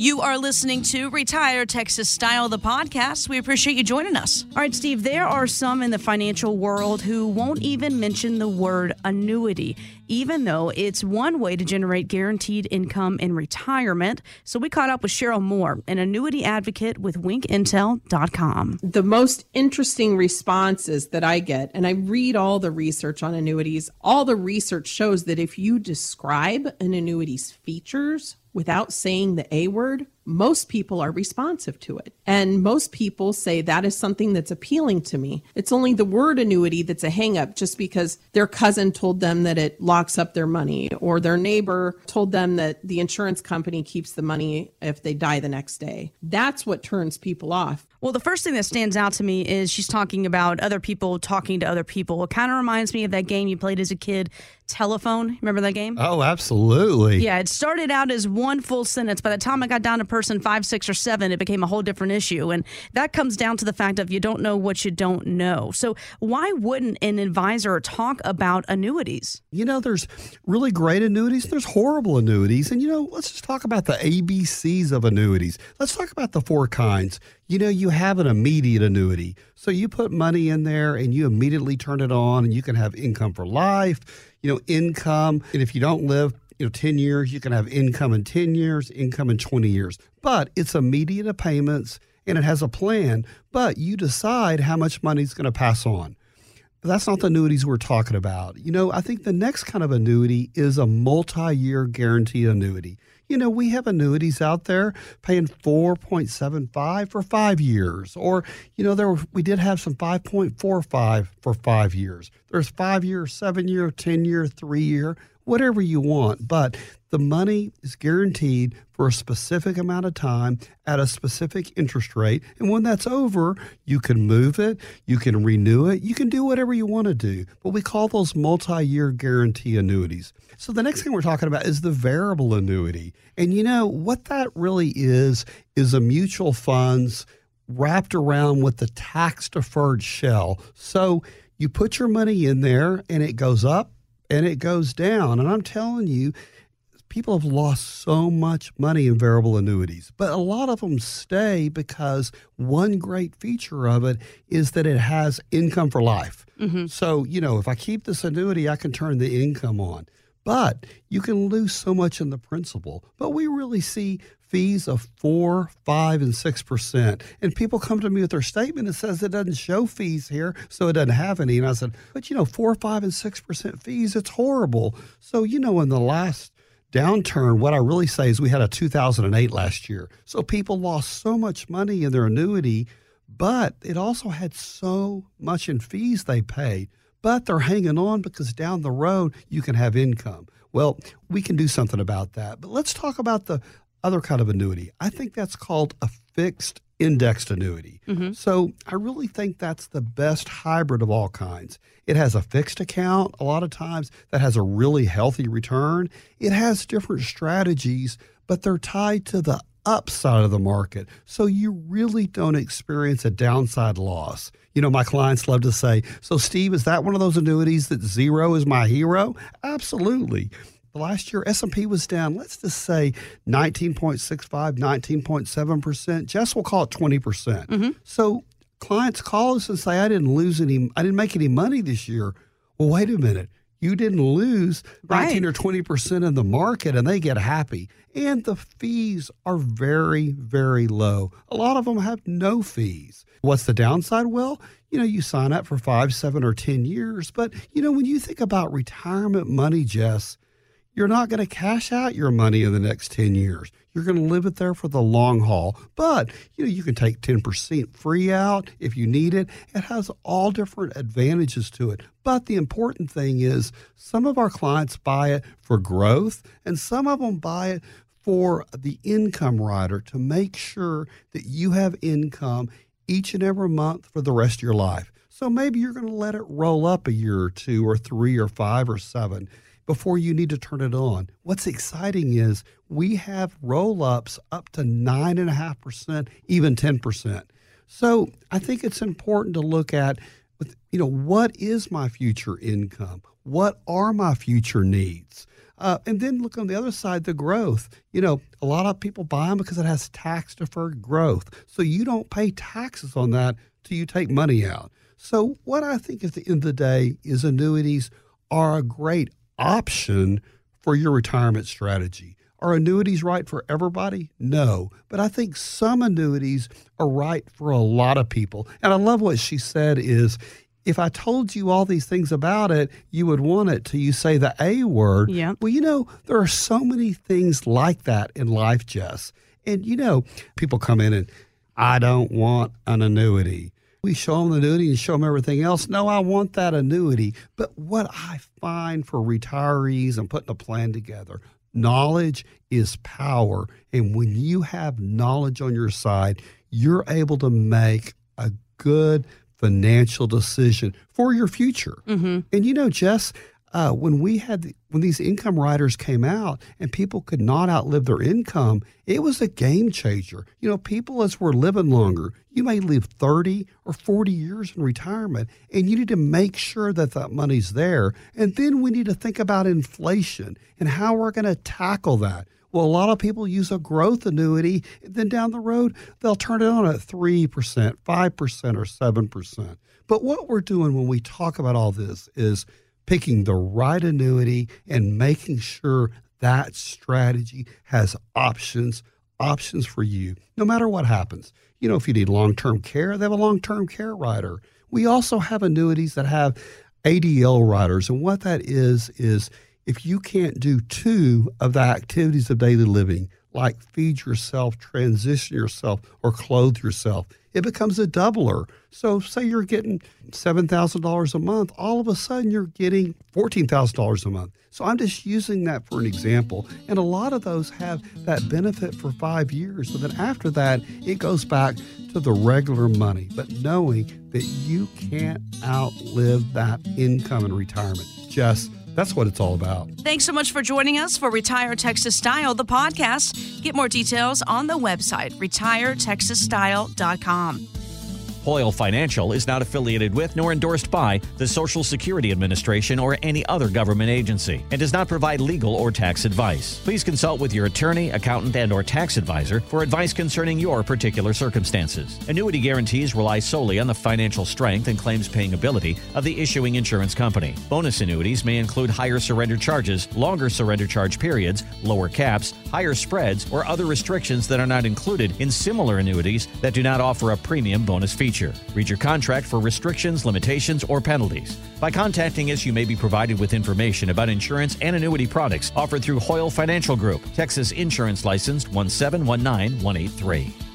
You are listening to Retire Texas Style, the podcast. We appreciate you joining us. All right, Steve, there are some in the financial world who won't even mention the word annuity, even though it's one way to generate guaranteed income in retirement. So we caught up with Cheryl Moore, an annuity advocate with winkintel.com. The most interesting responses that I get, and I read all the research on annuities, all the research shows that if you describe an annuity's features, without saying the A word, most people are responsive to it. And most people say that is something that's appealing to me. It's only the word annuity that's a hangup just because their cousin told them that it locks up their money or their neighbor told them that the insurance company keeps the money if they die the next day. That's what turns people off. Well, the first thing that stands out to me is she's talking about other people talking to other people. It kind of reminds me of that game you played as a kid, Telephone. Remember that game? Oh, absolutely. Yeah, it started out as one full sentence. By the time I got down to person five, six, or seven, it became a whole different issue. And that comes down to the fact of you don't know what you don't know. So, why wouldn't an advisor talk about annuities? You know, there's really great annuities, there's horrible annuities. And, you know, let's just talk about the ABCs of annuities. Let's talk about the four kinds. You know, you have an immediate annuity. So you put money in there and you immediately turn it on and you can have income for life, you know, income. And if you don't live, you know, 10 years, you can have income in 10 years, income in 20 years. But it's immediate payments and it has a plan, but you decide how much money is going to pass on. That's not the annuities we're talking about. You know, I think the next kind of annuity is a multi year guarantee annuity. You know, we have annuities out there paying 4.75 for five years, or, you know, there were, we did have some 5.45 for five years. There's five year, seven year, 10 year, three year, whatever you want. But the money is guaranteed for a specific amount of time at a specific interest rate. And when that's over, you can move it, you can renew it, you can do whatever you want to do. But we call those multi year guarantee annuities. So the next thing we're talking about is the variable annuity. And you know, what that really is, is a mutual funds wrapped around with the tax deferred shell. So you put your money in there and it goes up and it goes down. And I'm telling you, people have lost so much money in variable annuities, but a lot of them stay because one great feature of it is that it has income for life. Mm-hmm. So, you know, if I keep this annuity, I can turn the income on. But you can lose so much in the principal. But we really see fees of four, five, and six percent. And people come to me with their statement that says it doesn't show fees here, so it doesn't have any. And I said, but you know, four, five, and six percent fees, it's horrible. So, you know, in the last downturn, what I really say is we had a 2008 last year. So people lost so much money in their annuity, but it also had so much in fees they paid. But they're hanging on because down the road you can have income. Well, we can do something about that. But let's talk about the other kind of annuity. I think that's called a fixed indexed annuity. Mm-hmm. So I really think that's the best hybrid of all kinds. It has a fixed account a lot of times that has a really healthy return. It has different strategies, but they're tied to the upside of the market. So you really don't experience a downside loss. You know, my clients love to say, So, Steve, is that one of those annuities that zero is my hero? Absolutely. Last year, S&P was down, let's just say 19.65, 19.7%. Jess will call it 20%. percent mm hmm So clients call us and say, I didn't lose any, I didn't make any money this year. Well, wait a minute. You didn't lose right. 19 or 20% in the market and they get happy. And the fees are very, very low. A lot of them have no fees. What's the downside? Well, you know, you sign up for five, seven, or 10 years. But, you know, when you think about retirement money, Jess, you're not going to cash out your money in the next 10 years. You're going to live it there for the long haul. But, you know, you can take 10% free out if you need it. It has all different advantages to it. But the important thing is some of our clients buy it for growth and some of them buy it for the income rider to make sure that you have income each and every month for the rest of your life. So maybe you're going to let it roll up a year or two or three or five or seven before you need to turn it on. What's exciting is we have roll ups up to 9.5%, even 10%. So I think it's important to look at, you know, what is my future income? What are my future needs? Uh, and then look on the other side, the growth. You know, a lot of people buy them because it has tax deferred growth. So you don't pay taxes on that till you take money out. So what I think at the end of the day is annuities are a great option for your retirement strategy. Are annuities right for everybody? No. But I think some annuities are right for a lot of people. And I love what she said is if I told you all these things about it, you would want it till you say the A word. Yeah. Well, you know, there are so many things like that in life, Jess. And, you know, people come in and, I don't want an annuity. We show them the annuity and show them everything else. No, I want that annuity. But what I find for retirees and putting a plan together, knowledge is power. And when you have knowledge on your side, you're able to make a good financial decision for your future. Mm-hmm. And you know, Jess, uh, when we had when these income riders came out and people could not outlive their income, it was a game changer. You know, people as we're living longer, you may live 30 or 40 years in retirement, and you need to make sure that that money's there. And then we need to think about inflation and how we're going to tackle that. Well, a lot of people use a growth annuity. Then down the road, they'll turn it on at 3%, 5%, or 7%. But what we're doing when we talk about all this is picking the right annuity and making sure that strategy has options, options for you, no matter what happens. You know, if you need long term care, they have a long term care rider. We also have annuities that have ADL riders. And what that is, is if you can't do two of the activities of daily living, like feed yourself, transition yourself, or clothe yourself, it becomes a doubler. So, say you're getting $7,000 a month, all of a sudden you're getting $14,000 a month. So, I'm just using that for an example. And a lot of those have that benefit for five years. So, then after that, it goes back to the regular money, but knowing that you can't outlive that income in retirement. Just that's what it's all about. Thanks so much for joining us for Retire Texas Style, the podcast. Get more details on the website, retiretexasstyle.com. Hoyle Financial is not affiliated with nor endorsed by the Social Security Administration or any other government agency and does not provide legal or tax advice. Please consult with your attorney, accountant, and or tax advisor for advice concerning your particular circumstances. Annuity guarantees rely solely on the financial strength and claims paying ability of the issuing insurance company. Bonus annuities may include higher surrender charges, longer surrender charge periods, lower caps, higher spreads, or other restrictions that are not included in similar annuities that do not offer a premium bonus feature. Read your contract for restrictions, limitations, or penalties. By contacting us, you may be provided with information about insurance and annuity products offered through Hoyle Financial Group, Texas Insurance Licensed 1719183.